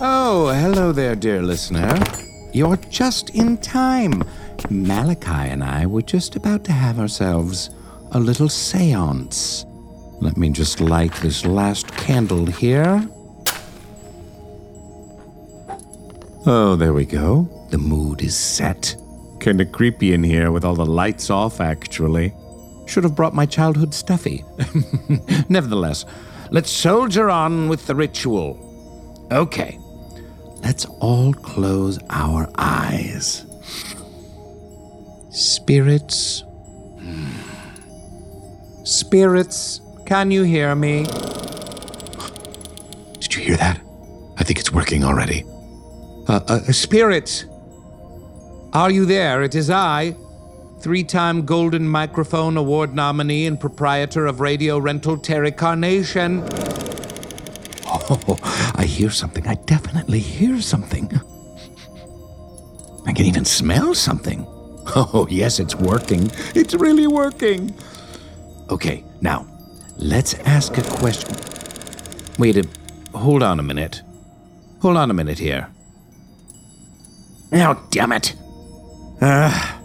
Oh, hello there, dear listener. You're just in time. Malachi and I were just about to have ourselves a little seance. Let me just light this last candle here. Oh, there we go. The mood is set. Kinda creepy in here with all the lights off, actually. Should have brought my childhood stuffy. Nevertheless, let's soldier on with the ritual. Okay, let's all close our eyes. Spirits. Hmm. Spirits, can you hear me? Did you hear that? I think it's working already. Uh, uh, spirits, are you there? It is I, three time Golden Microphone Award nominee and proprietor of radio rental Terry Carnation. Oh, I hear something. I definitely hear something. I can even smell something. Oh, yes, it's working. It's really working. Okay, now, let's ask a question. Wait a. Hold on a minute. Hold on a minute here. Oh, damn it. Ah.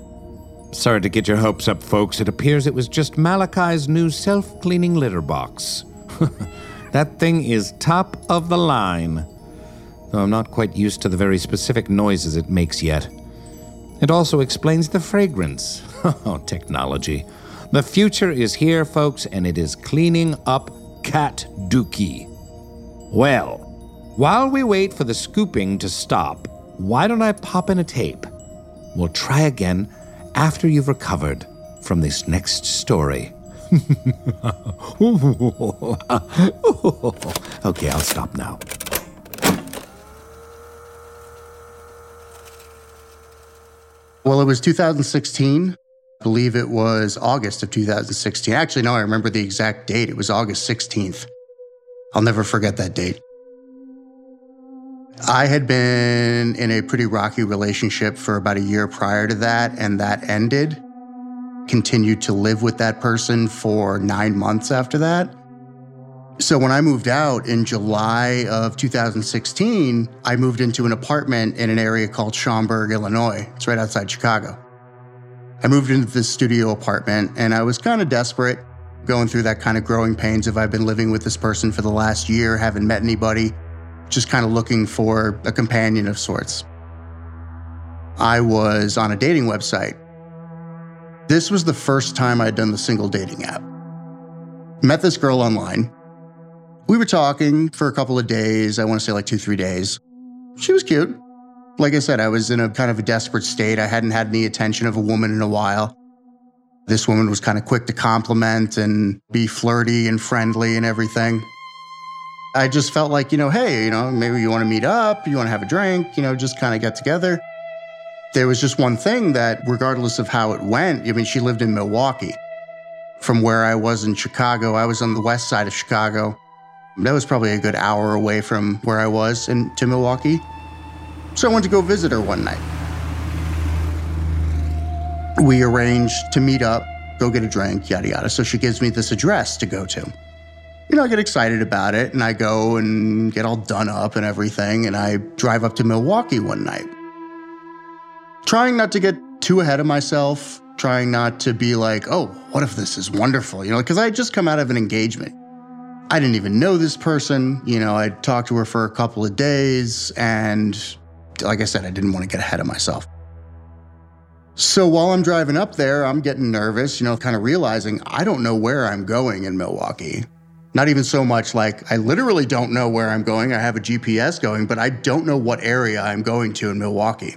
Sorry to get your hopes up, folks. It appears it was just Malachi's new self cleaning litter box. that thing is top of the line. Though I'm not quite used to the very specific noises it makes yet. It also explains the fragrance. Oh, technology. The future is here, folks, and it is cleaning up cat dookie. Well, while we wait for the scooping to stop, why don't I pop in a tape? We'll try again after you've recovered from this next story. okay, I'll stop now. Well, it was 2016. I believe it was August of 2016. Actually, no, I remember the exact date. It was August 16th. I'll never forget that date. I had been in a pretty rocky relationship for about a year prior to that, and that ended. Continued to live with that person for nine months after that. So when I moved out in July of 2016, I moved into an apartment in an area called Schaumburg, Illinois. It's right outside Chicago. I moved into this studio apartment and I was kind of desperate, going through that kind of growing pains of I've been living with this person for the last year, haven't met anybody, just kind of looking for a companion of sorts. I was on a dating website. This was the first time I'd done the single dating app. Met this girl online we were talking for a couple of days. I want to say like two, three days. She was cute. Like I said, I was in a kind of a desperate state. I hadn't had any attention of a woman in a while. This woman was kind of quick to compliment and be flirty and friendly and everything. I just felt like, you know, hey, you know, maybe you want to meet up, you want to have a drink, you know, just kind of get together. There was just one thing that, regardless of how it went, I mean, she lived in Milwaukee. From where I was in Chicago, I was on the west side of Chicago. That was probably a good hour away from where I was in, to Milwaukee. So I went to go visit her one night. We arranged to meet up, go get a drink, yada yada. So she gives me this address to go to. You know, I get excited about it and I go and get all done up and everything. And I drive up to Milwaukee one night. Trying not to get too ahead of myself, trying not to be like, oh, what if this is wonderful? You know, because I had just come out of an engagement. I didn't even know this person. You know, I talked to her for a couple of days, and like I said, I didn't want to get ahead of myself. So while I'm driving up there, I'm getting nervous, you know, kind of realizing I don't know where I'm going in Milwaukee. Not even so much like I literally don't know where I'm going. I have a GPS going, but I don't know what area I'm going to in Milwaukee.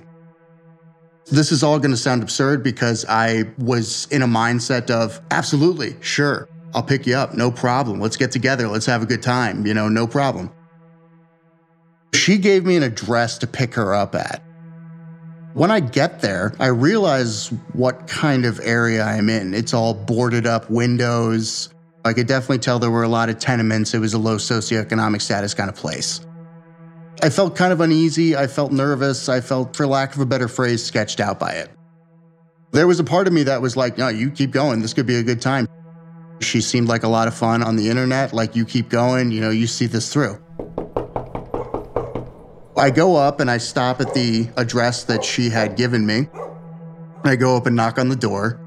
This is all going to sound absurd because I was in a mindset of absolutely, sure, I'll pick you up. No problem. Let's get together. Let's have a good time. You know, no problem. She gave me an address to pick her up at. When I get there, I realize what kind of area I'm in. It's all boarded up windows. I could definitely tell there were a lot of tenements. It was a low socioeconomic status kind of place. I felt kind of uneasy. I felt nervous. I felt, for lack of a better phrase, sketched out by it. There was a part of me that was like, no, you keep going. This could be a good time. She seemed like a lot of fun on the internet. Like, you keep going, you know, you see this through. I go up and I stop at the address that she had given me. I go up and knock on the door.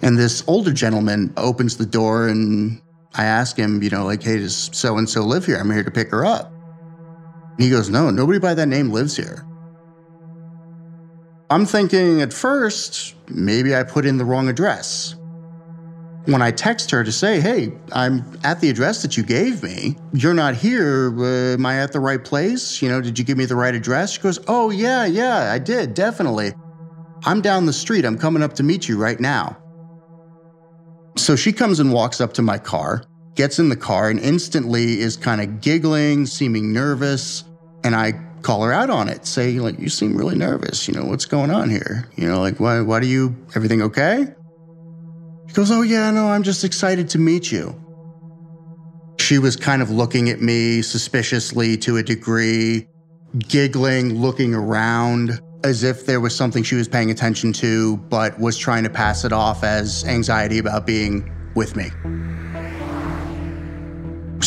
And this older gentleman opens the door and I ask him, you know, like, hey, does so and so live here? I'm here to pick her up. He goes, no, nobody by that name lives here. I'm thinking at first, maybe I put in the wrong address. When I text her to say, hey, I'm at the address that you gave me, you're not here. Uh, am I at the right place? You know, did you give me the right address? She goes, oh, yeah, yeah, I did, definitely. I'm down the street. I'm coming up to meet you right now. So she comes and walks up to my car, gets in the car, and instantly is kind of giggling, seeming nervous. And I call her out on it, say, like, you seem really nervous. You know, what's going on here? You know, like, why, why do you, everything okay? She goes, oh, yeah, no, I'm just excited to meet you. She was kind of looking at me suspiciously to a degree, giggling, looking around as if there was something she was paying attention to, but was trying to pass it off as anxiety about being with me.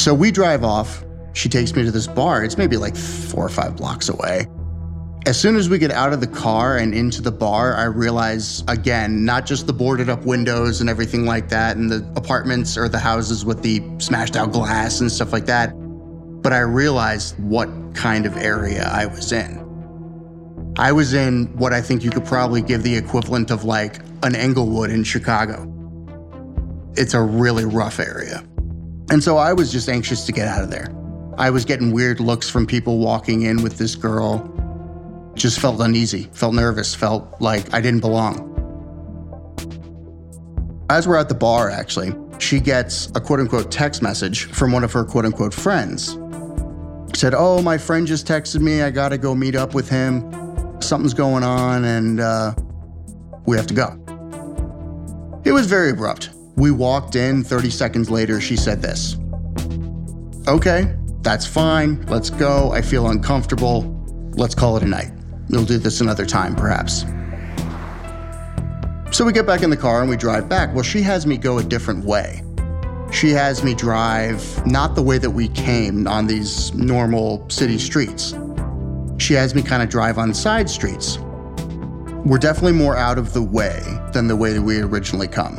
So we drive off. She takes me to this bar. It's maybe like four or five blocks away. As soon as we get out of the car and into the bar, I realize again, not just the boarded up windows and everything like that, and the apartments or the houses with the smashed out glass and stuff like that, but I realized what kind of area I was in. I was in what I think you could probably give the equivalent of like an Englewood in Chicago. It's a really rough area. And so I was just anxious to get out of there. I was getting weird looks from people walking in with this girl. Just felt uneasy, felt nervous, felt like I didn't belong. As we're at the bar, actually, she gets a quote unquote text message from one of her quote unquote friends. Said, Oh, my friend just texted me. I got to go meet up with him. Something's going on and uh, we have to go. It was very abrupt. We walked in. 30 seconds later, she said this Okay, that's fine. Let's go. I feel uncomfortable. Let's call it a night. We'll do this another time, perhaps. So we get back in the car and we drive back. Well, she has me go a different way. She has me drive not the way that we came on these normal city streets. She has me kind of drive on side streets. We're definitely more out of the way than the way that we originally come.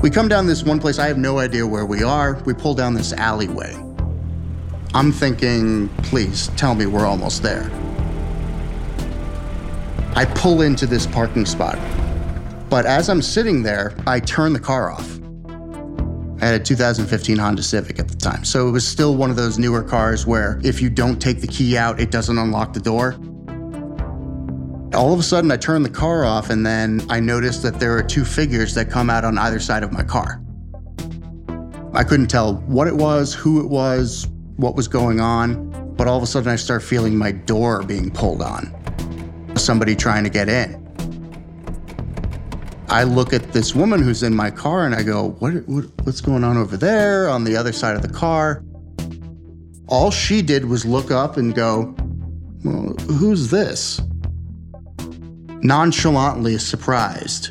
We come down this one place, I have no idea where we are. We pull down this alleyway. I'm thinking, please tell me we're almost there. I pull into this parking spot. But as I'm sitting there, I turn the car off. I had a 2015 Honda Civic at the time. So it was still one of those newer cars where if you don't take the key out, it doesn't unlock the door. All of a sudden, I turn the car off, and then I notice that there are two figures that come out on either side of my car. I couldn't tell what it was, who it was, what was going on, but all of a sudden I start feeling my door being pulled on. Somebody trying to get in. I look at this woman who's in my car and I go, what, what, what's going on over there on the other side of the car? All she did was look up and go, well, who's this? Nonchalantly surprised.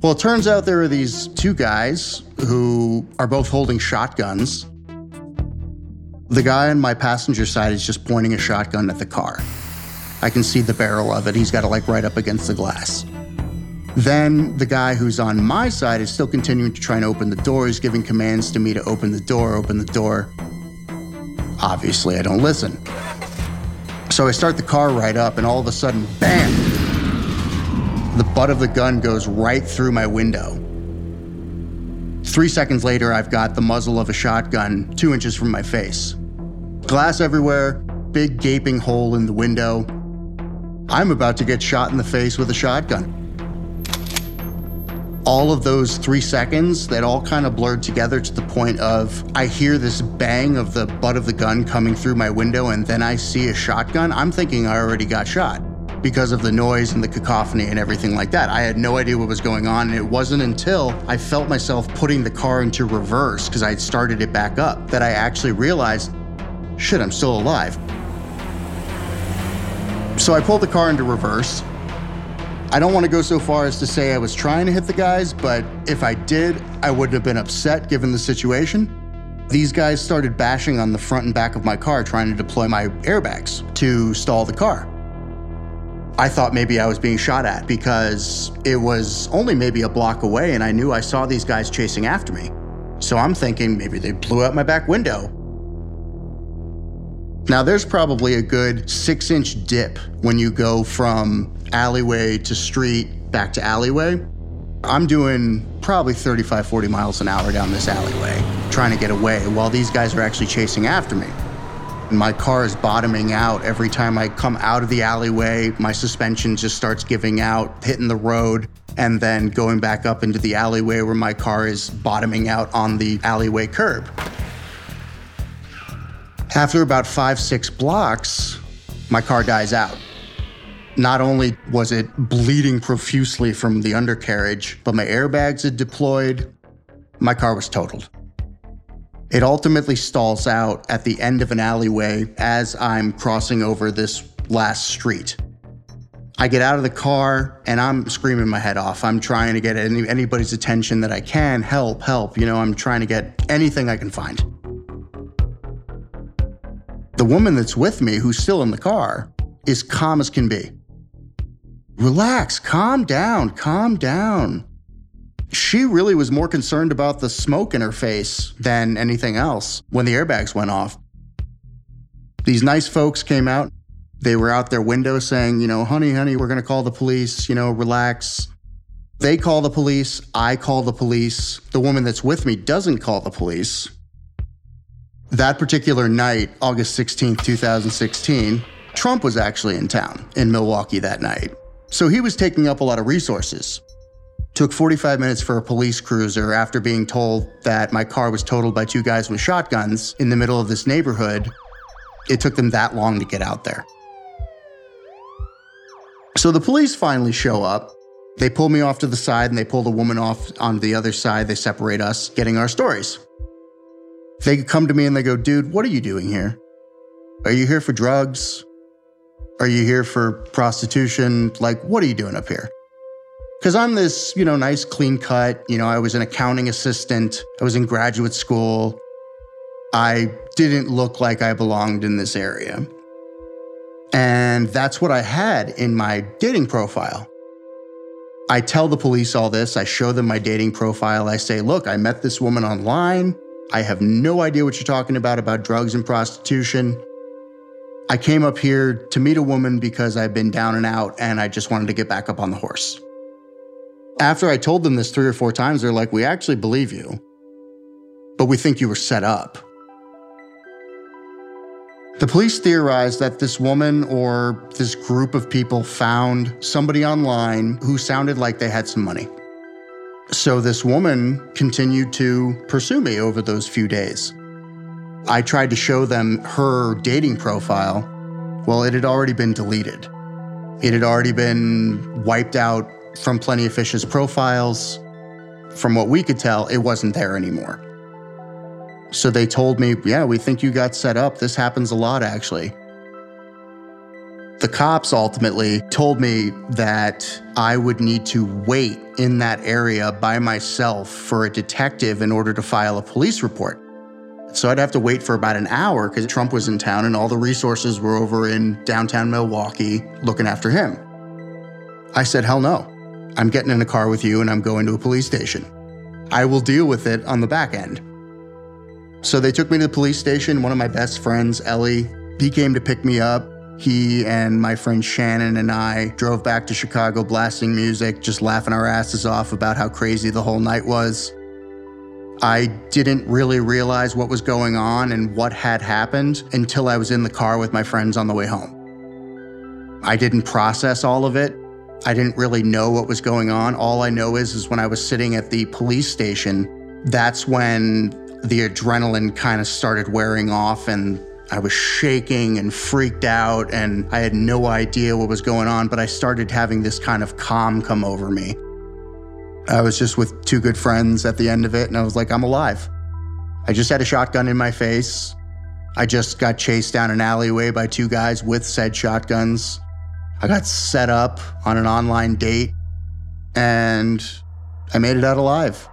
Well, it turns out there are these two guys who are both holding shotguns the guy on my passenger side is just pointing a shotgun at the car. I can see the barrel of it. He's got it like right up against the glass. Then the guy who's on my side is still continuing to try and open the door. He's giving commands to me to open the door, open the door. Obviously, I don't listen. So I start the car right up, and all of a sudden, bam! The butt of the gun goes right through my window. Three seconds later, I've got the muzzle of a shotgun two inches from my face. Glass everywhere, big gaping hole in the window. I'm about to get shot in the face with a shotgun. All of those three seconds, that all kind of blurred together to the point of I hear this bang of the butt of the gun coming through my window, and then I see a shotgun. I'm thinking I already got shot because of the noise and the cacophony and everything like that. I had no idea what was going on, and it wasn't until I felt myself putting the car into reverse because I had started it back up that I actually realized shit, I'm still alive. So I pulled the car into reverse. I don't want to go so far as to say I was trying to hit the guys, but if I did, I wouldn't have been upset given the situation. these guys started bashing on the front and back of my car trying to deploy my airbags to stall the car. I thought maybe I was being shot at because it was only maybe a block away and I knew I saw these guys chasing after me. So I'm thinking maybe they blew out my back window. Now, there's probably a good six inch dip when you go from alleyway to street back to alleyway. I'm doing probably 35, 40 miles an hour down this alleyway, trying to get away while these guys are actually chasing after me. My car is bottoming out every time I come out of the alleyway. My suspension just starts giving out, hitting the road, and then going back up into the alleyway where my car is bottoming out on the alleyway curb. After about five, six blocks, my car dies out. Not only was it bleeding profusely from the undercarriage, but my airbags had deployed. My car was totaled. It ultimately stalls out at the end of an alleyway as I'm crossing over this last street. I get out of the car and I'm screaming my head off. I'm trying to get any, anybody's attention that I can. Help, help. You know, I'm trying to get anything I can find. The woman that's with me, who's still in the car, is calm as can be. Relax, calm down, calm down. She really was more concerned about the smoke in her face than anything else when the airbags went off. These nice folks came out. They were out their window saying, you know, honey, honey, we're going to call the police, you know, relax. They call the police. I call the police. The woman that's with me doesn't call the police. That particular night, August 16th, 2016, Trump was actually in town in Milwaukee that night. So he was taking up a lot of resources. Took 45 minutes for a police cruiser after being told that my car was totaled by two guys with shotguns in the middle of this neighborhood. It took them that long to get out there. So the police finally show up. They pull me off to the side and they pull the woman off on the other side. They separate us, getting our stories. They come to me and they go, dude, what are you doing here? Are you here for drugs? Are you here for prostitution? Like, what are you doing up here? Because I'm this, you know, nice, clean cut. You know, I was an accounting assistant, I was in graduate school. I didn't look like I belonged in this area. And that's what I had in my dating profile. I tell the police all this. I show them my dating profile. I say, look, I met this woman online. I have no idea what you're talking about about drugs and prostitution. I came up here to meet a woman because I've been down and out and I just wanted to get back up on the horse. After I told them this three or four times, they're like, We actually believe you, but we think you were set up. The police theorized that this woman or this group of people found somebody online who sounded like they had some money. So this woman continued to pursue me over those few days. I tried to show them her dating profile. Well, it had already been deleted. It had already been wiped out from Plenty of Fish's profiles. From what we could tell, it wasn't there anymore. So they told me, yeah, we think you got set up. This happens a lot, actually. The cops ultimately told me that I would need to wait in that area by myself for a detective in order to file a police report. So I'd have to wait for about an hour because Trump was in town and all the resources were over in downtown Milwaukee looking after him. I said, hell no. I'm getting in a car with you and I'm going to a police station. I will deal with it on the back end. So they took me to the police station. One of my best friends, Ellie, he came to pick me up. He and my friend Shannon and I drove back to Chicago blasting music, just laughing our asses off about how crazy the whole night was. I didn't really realize what was going on and what had happened until I was in the car with my friends on the way home. I didn't process all of it. I didn't really know what was going on. All I know is, is when I was sitting at the police station, that's when the adrenaline kind of started wearing off and I was shaking and freaked out, and I had no idea what was going on, but I started having this kind of calm come over me. I was just with two good friends at the end of it, and I was like, I'm alive. I just had a shotgun in my face. I just got chased down an alleyway by two guys with said shotguns. I got set up on an online date and I made it out alive.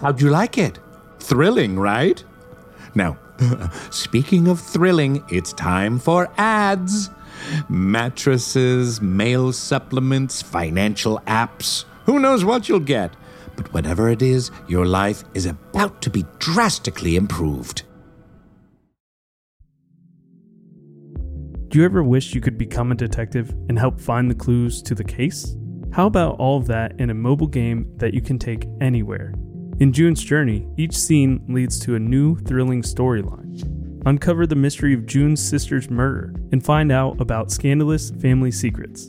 How'd you like it? Thrilling, right? Now, speaking of thrilling, it's time for ads. Mattresses, male supplements, financial apps. Who knows what you'll get? But whatever it is, your life is about to be drastically improved. Do you ever wish you could become a detective and help find the clues to the case? How about all of that in a mobile game that you can take anywhere? In June's Journey, each scene leads to a new, thrilling storyline. Uncover the mystery of June's sister's murder and find out about scandalous family secrets.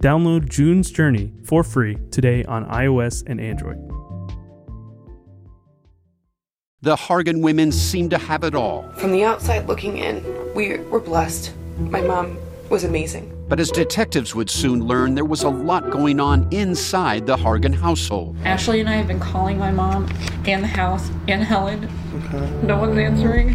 Download June's Journey for free today on iOS and Android. The Hargan women seem to have it all. From the outside looking in, we were blessed. My mom was amazing. But as detectives would soon learn, there was a lot going on inside the Hargan household. Ashley and I have been calling my mom and the house and Helen. Okay. No one's answering.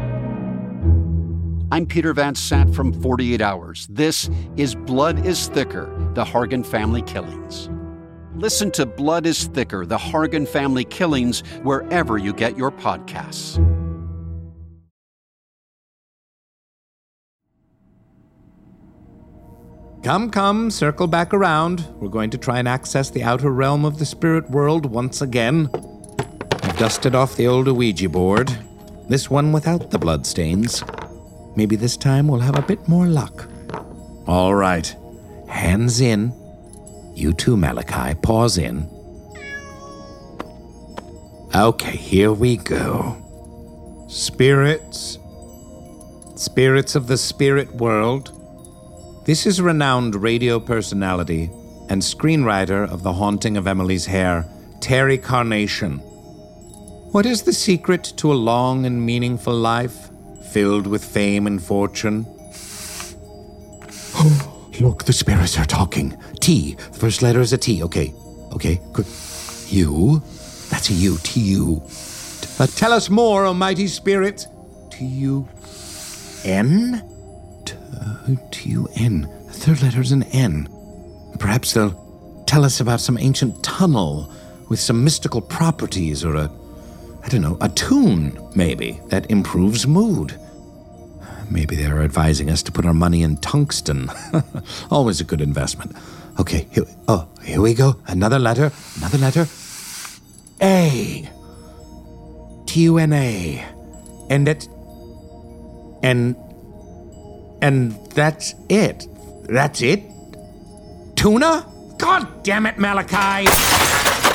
I'm Peter Van Sant from 48 Hours. This is Blood is Thicker The Hargan Family Killings. Listen to Blood is Thicker The Hargan Family Killings wherever you get your podcasts. Come, come, circle back around. We're going to try and access the outer realm of the spirit world once again. I've dusted off the old Ouija board. This one without the bloodstains. Maybe this time we'll have a bit more luck. All right. Hands in. You too, Malachi. Pause in. Okay, here we go. Spirits. Spirits of the spirit world. This is renowned radio personality and screenwriter of The Haunting of Emily's Hair, Terry Carnation. What is the secret to a long and meaningful life, filled with fame and fortune? Oh, look, the spirits are talking. T. The first letter is a T. Okay. Okay, good. U. That's a U. T U. Uh, tell us more, O mighty spirit. T U. N? T U N. The third letter is an N. Perhaps they'll tell us about some ancient tunnel with some mystical properties or a, I don't know, a tune, maybe, that improves mood. Maybe they're advising us to put our money in tungsten. Always a good investment. Okay, here, oh, here we go. Another letter, another letter. A. T U N A. And it. And and that's it. That's it? Tuna? God damn it, Malachi!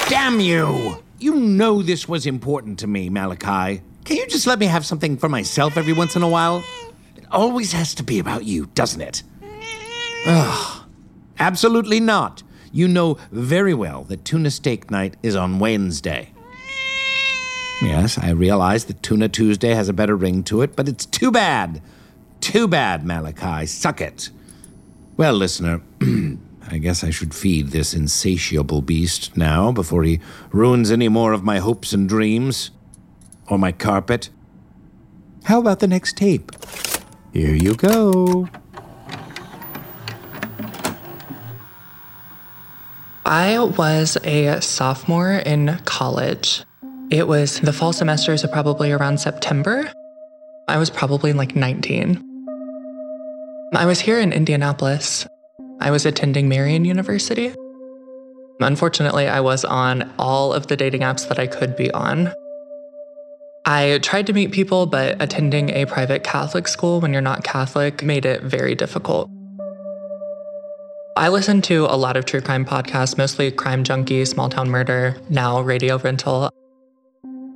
Damn you! You know this was important to me, Malachi. Can you just let me have something for myself every once in a while? It always has to be about you, doesn't it? Ugh. Absolutely not. You know very well that tuna steak night is on Wednesday. Yes, I realize that Tuna Tuesday has a better ring to it, but it's too bad. Too bad, Malachi. Suck it. Well, listener, I guess I should feed this insatiable beast now before he ruins any more of my hopes and dreams. Or my carpet. How about the next tape? Here you go. I was a sophomore in college. It was the fall semester, so probably around September. I was probably like 19. I was here in Indianapolis. I was attending Marian University. Unfortunately, I was on all of the dating apps that I could be on. I tried to meet people, but attending a private Catholic school when you're not Catholic made it very difficult. I listen to a lot of true crime podcasts, mostly Crime Junkie, Small Town Murder, now Radio Rental.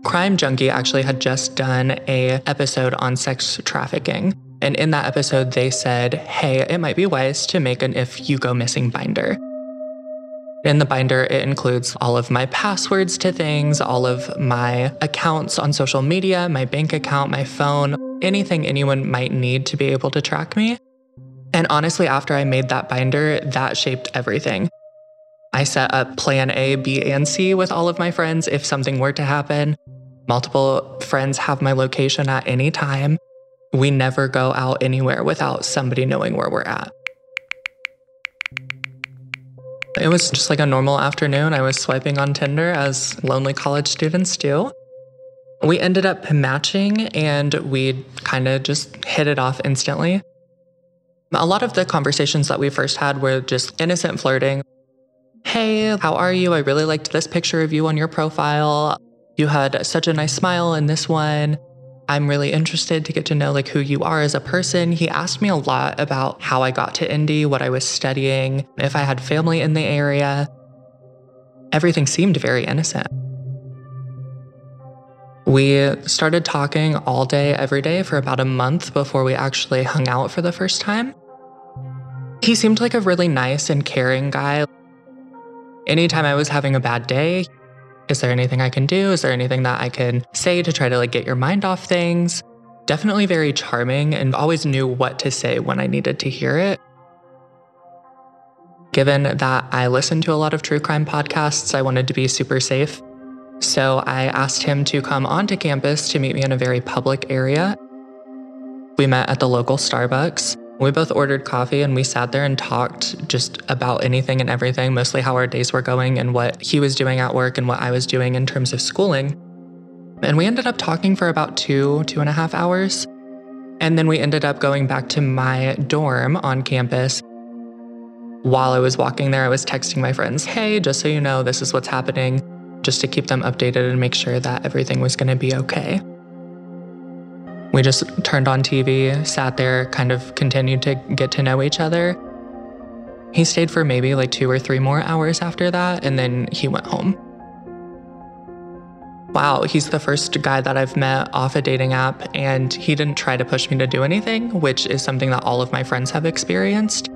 Crime Junkie actually had just done a episode on sex trafficking. And in that episode, they said, hey, it might be wise to make an if you go missing binder. In the binder, it includes all of my passwords to things, all of my accounts on social media, my bank account, my phone, anything anyone might need to be able to track me. And honestly, after I made that binder, that shaped everything. I set up plan A, B, and C with all of my friends if something were to happen. Multiple friends have my location at any time. We never go out anywhere without somebody knowing where we're at. It was just like a normal afternoon. I was swiping on Tinder as lonely college students do. We ended up matching and we kind of just hit it off instantly. A lot of the conversations that we first had were just innocent flirting. Hey, how are you? I really liked this picture of you on your profile. You had such a nice smile in this one. I'm really interested to get to know like who you are as a person. He asked me a lot about how I got to Indy, what I was studying, if I had family in the area. Everything seemed very innocent. We started talking all day, every day for about a month before we actually hung out for the first time. He seemed like a really nice and caring guy. Anytime I was having a bad day, is there anything I can do? Is there anything that I can say to try to like get your mind off things? Definitely very charming and always knew what to say when I needed to hear it. Given that I listen to a lot of true crime podcasts, I wanted to be super safe. So I asked him to come onto campus to meet me in a very public area. We met at the local Starbucks. We both ordered coffee and we sat there and talked just about anything and everything, mostly how our days were going and what he was doing at work and what I was doing in terms of schooling. And we ended up talking for about two, two and a half hours. And then we ended up going back to my dorm on campus. While I was walking there, I was texting my friends, hey, just so you know, this is what's happening, just to keep them updated and make sure that everything was going to be okay. We just turned on TV, sat there, kind of continued to get to know each other. He stayed for maybe like two or three more hours after that, and then he went home. Wow, he's the first guy that I've met off a dating app, and he didn't try to push me to do anything, which is something that all of my friends have experienced.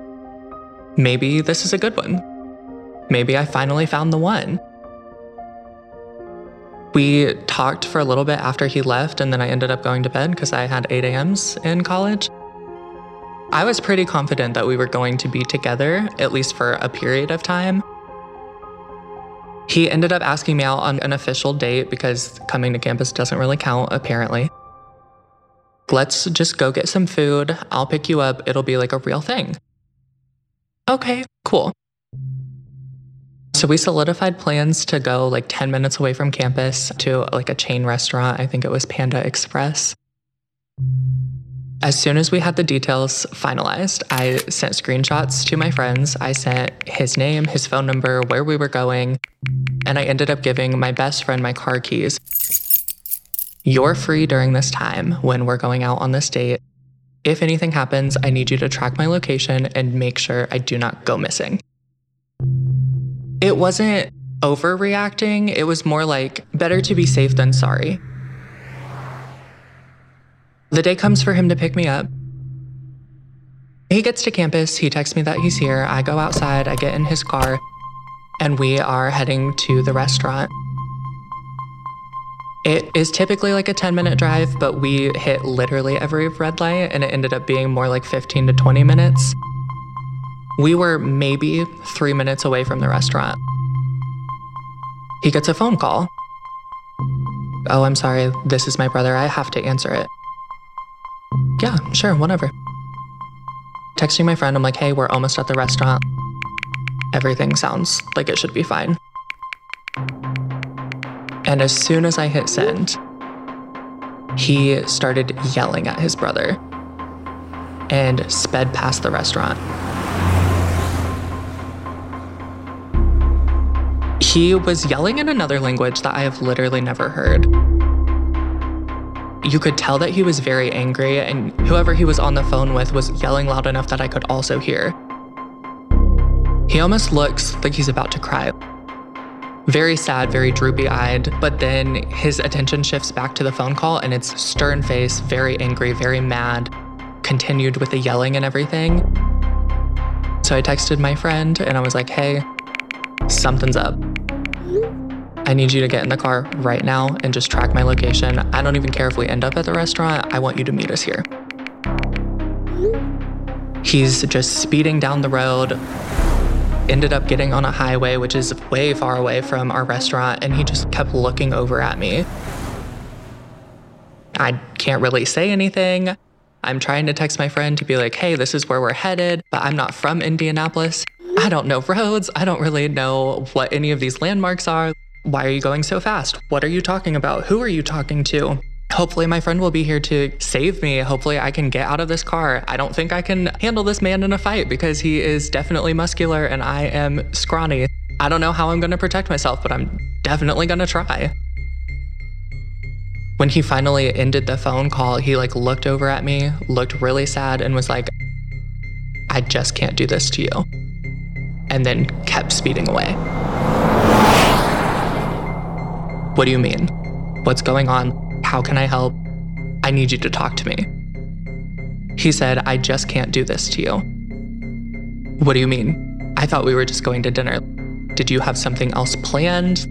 Maybe this is a good one. Maybe I finally found the one. We talked for a little bit after he left, and then I ended up going to bed because I had 8 a.m.s in college. I was pretty confident that we were going to be together, at least for a period of time. He ended up asking me out on an official date because coming to campus doesn't really count, apparently. Let's just go get some food. I'll pick you up. It'll be like a real thing. Okay, cool. So we solidified plans to go like 10 minutes away from campus to like a chain restaurant. I think it was Panda Express. As soon as we had the details finalized, I sent screenshots to my friends. I sent his name, his phone number, where we were going, and I ended up giving my best friend my car keys. You're free during this time when we're going out on this date. If anything happens, I need you to track my location and make sure I do not go missing. It mm-hmm. wasn't overreacting, it was more like better to be safe than sorry. The day comes for him to pick me up. He gets to campus, he texts me that he's here. I go outside, I get in his car, and we are heading to the restaurant. It is typically like a 10 minute drive, but we hit literally every red light, and it ended up being more like 15 to 20 minutes. We were maybe three minutes away from the restaurant. He gets a phone call. Oh, I'm sorry, this is my brother. I have to answer it. Yeah, sure, whatever. Texting my friend, I'm like, hey, we're almost at the restaurant. Everything sounds like it should be fine. And as soon as I hit send, he started yelling at his brother and sped past the restaurant. He was yelling in another language that I have literally never heard. You could tell that he was very angry, and whoever he was on the phone with was yelling loud enough that I could also hear. He almost looks like he's about to cry. Very sad, very droopy eyed, but then his attention shifts back to the phone call and it's stern face, very angry, very mad, continued with the yelling and everything. So I texted my friend and I was like, hey, something's up. I need you to get in the car right now and just track my location. I don't even care if we end up at the restaurant. I want you to meet us here. He's just speeding down the road, ended up getting on a highway, which is way far away from our restaurant, and he just kept looking over at me. I can't really say anything. I'm trying to text my friend to be like, hey, this is where we're headed, but I'm not from Indianapolis. I don't know roads. I don't really know what any of these landmarks are. Why are you going so fast? What are you talking about? Who are you talking to? Hopefully, my friend will be here to save me. Hopefully, I can get out of this car. I don't think I can handle this man in a fight because he is definitely muscular and I am scrawny. I don't know how I'm going to protect myself, but I'm definitely going to try. When he finally ended the phone call, he like looked over at me, looked really sad and was like, "I just can't do this to you." And then kept speeding away. What do you mean? What's going on? How can I help? I need you to talk to me. He said, I just can't do this to you. What do you mean? I thought we were just going to dinner. Did you have something else planned?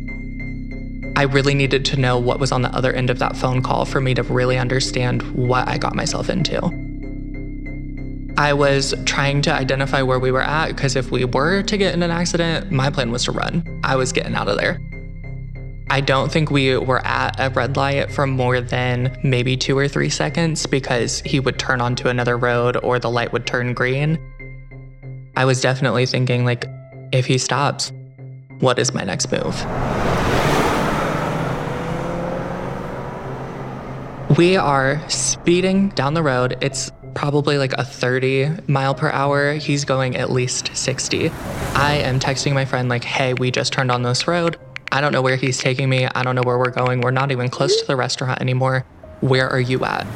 I really needed to know what was on the other end of that phone call for me to really understand what I got myself into. I was trying to identify where we were at because if we were to get in an accident, my plan was to run. I was getting out of there. I don't think we were at a red light for more than maybe two or three seconds because he would turn onto another road or the light would turn green. I was definitely thinking, like, if he stops, what is my next move? We are speeding down the road. It's probably like a 30 mile per hour. He's going at least 60. I am texting my friend, like, hey, we just turned on this road. I don't know where he's taking me. I don't know where we're going. We're not even close to the restaurant anymore. Where are you at?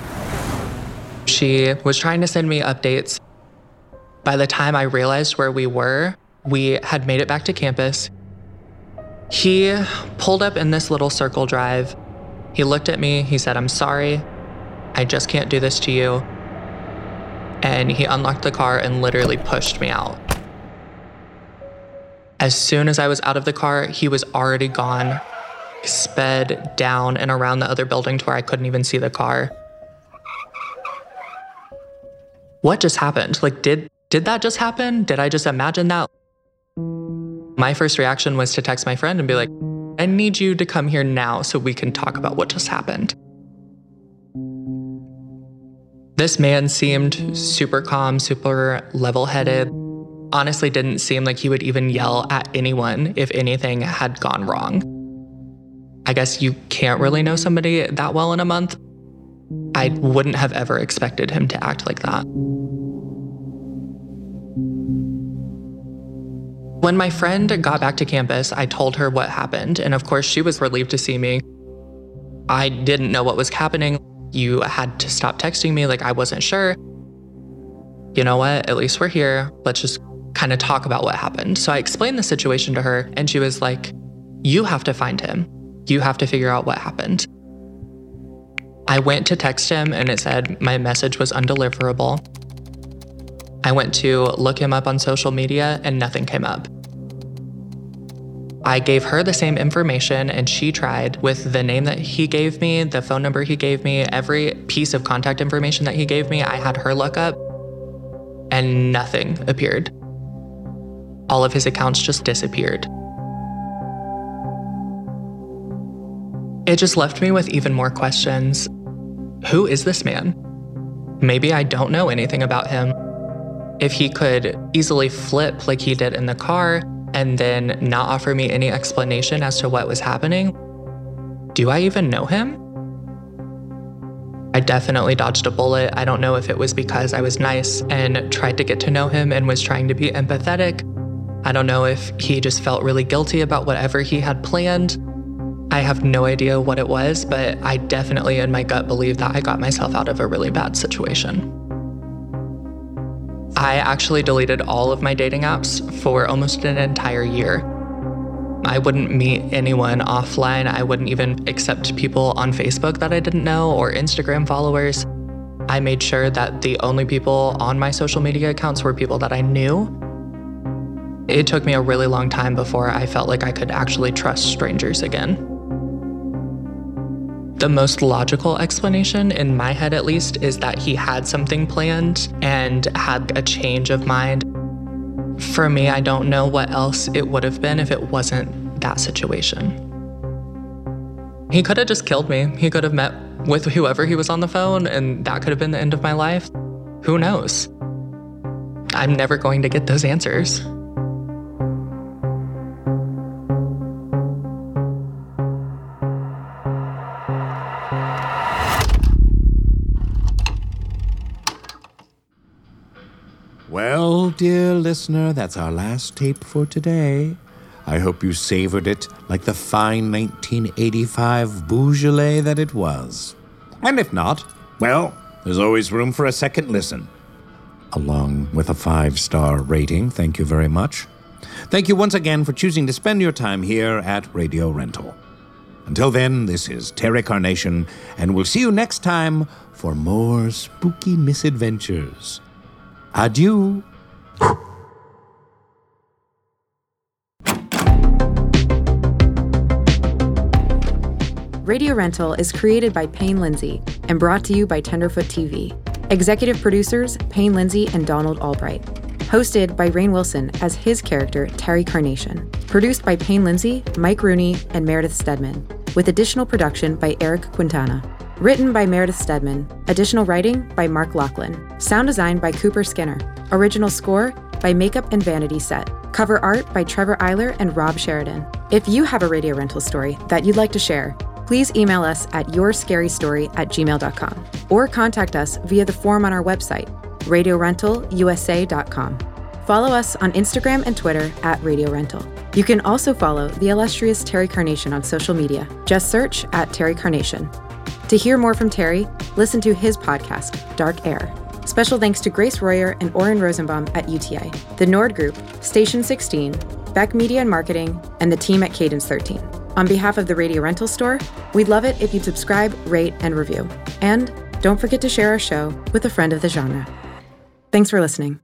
She was trying to send me updates. By the time I realized where we were, we had made it back to campus. He pulled up in this little circle drive. He looked at me. He said, I'm sorry. I just can't do this to you. And he unlocked the car and literally pushed me out. As soon as I was out of the car, he was already gone, sped down and around the other building to where I couldn't even see the car. What just happened? Like did did that just happen? Did I just imagine that? My first reaction was to text my friend and be like, "I need you to come here now so we can talk about what just happened." This man seemed super calm, super level-headed honestly didn't seem like he would even yell at anyone if anything had gone wrong. I guess you can't really know somebody that well in a month. I wouldn't have ever expected him to act like that. When my friend got back to campus, I told her what happened, and of course, she was relieved to see me. I didn't know what was happening. You had to stop texting me, like I wasn't sure. You know what? At least we're here. Let's just kind of talk about what happened. So I explained the situation to her, and she was like, You have to find him. You have to figure out what happened. I went to text him, and it said my message was undeliverable. I went to look him up on social media, and nothing came up. I gave her the same information, and she tried with the name that he gave me, the phone number he gave me, every piece of contact information that he gave me. I had her look up, and nothing appeared all of his accounts just disappeared. It just left me with even more questions. Who is this man? Maybe I don't know anything about him. If he could easily flip like he did in the car, and then not offer me any explanation as to what was happening. Do I even know him? I definitely dodged a bullet. I don't know if it was because I was nice and tried to get to know him and was trying to be empathetic. I don't know if he just felt really guilty about whatever he had planned. I have no idea what it was, but I definitely, in my gut, believe that I got myself out of a really bad situation. I actually deleted all of my dating apps for almost an entire year. I wouldn't meet anyone offline. I wouldn't even accept people on Facebook that I didn't know or Instagram followers. I made sure that the only people on my social media accounts were people that I knew. It took me a really long time before I felt like I could actually trust strangers again. The most logical explanation, in my head at least, is that he had something planned and had a change of mind. For me, I don't know what else it would have been if it wasn't that situation. He could have just killed me. He could have met with whoever he was on the phone, and that could have been the end of my life. Who knows? I'm never going to get those answers. Listener, that's our last tape for today. I hope you savored it like the fine 1985 Beaujolais that it was. And if not, well, there's always room for a second listen. Along with a five star rating, thank you very much. Thank you once again for choosing to spend your time here at Radio Rental. Until then, this is Terry Carnation, and we'll see you next time for more spooky misadventures. Adieu. Radio Rental is created by Payne Lindsay and brought to you by Tenderfoot TV. Executive producers Payne Lindsay and Donald Albright. Hosted by Rainn Wilson as his character, Terry Carnation. Produced by Payne Lindsay, Mike Rooney, and Meredith Stedman. With additional production by Eric Quintana. Written by Meredith Stedman. Additional writing by Mark Lachlan. Sound design by Cooper Skinner. Original score by Makeup and Vanity Set. Cover art by Trevor Eiler and Rob Sheridan. If you have a radio rental story that you'd like to share, please email us at yourscarystory at gmail.com or contact us via the form on our website, radiorentalusa.com. Follow us on Instagram and Twitter at Radio Rental. You can also follow the illustrious Terry Carnation on social media. Just search at Terry Carnation. To hear more from Terry, listen to his podcast, Dark Air. Special thanks to Grace Royer and Oren Rosenbaum at UTA, the Nord Group, Station 16, Beck Media and Marketing, and the team at Cadence 13. On behalf of the Radio Rental Store, we'd love it if you'd subscribe, rate, and review. And don't forget to share our show with a friend of the genre. Thanks for listening.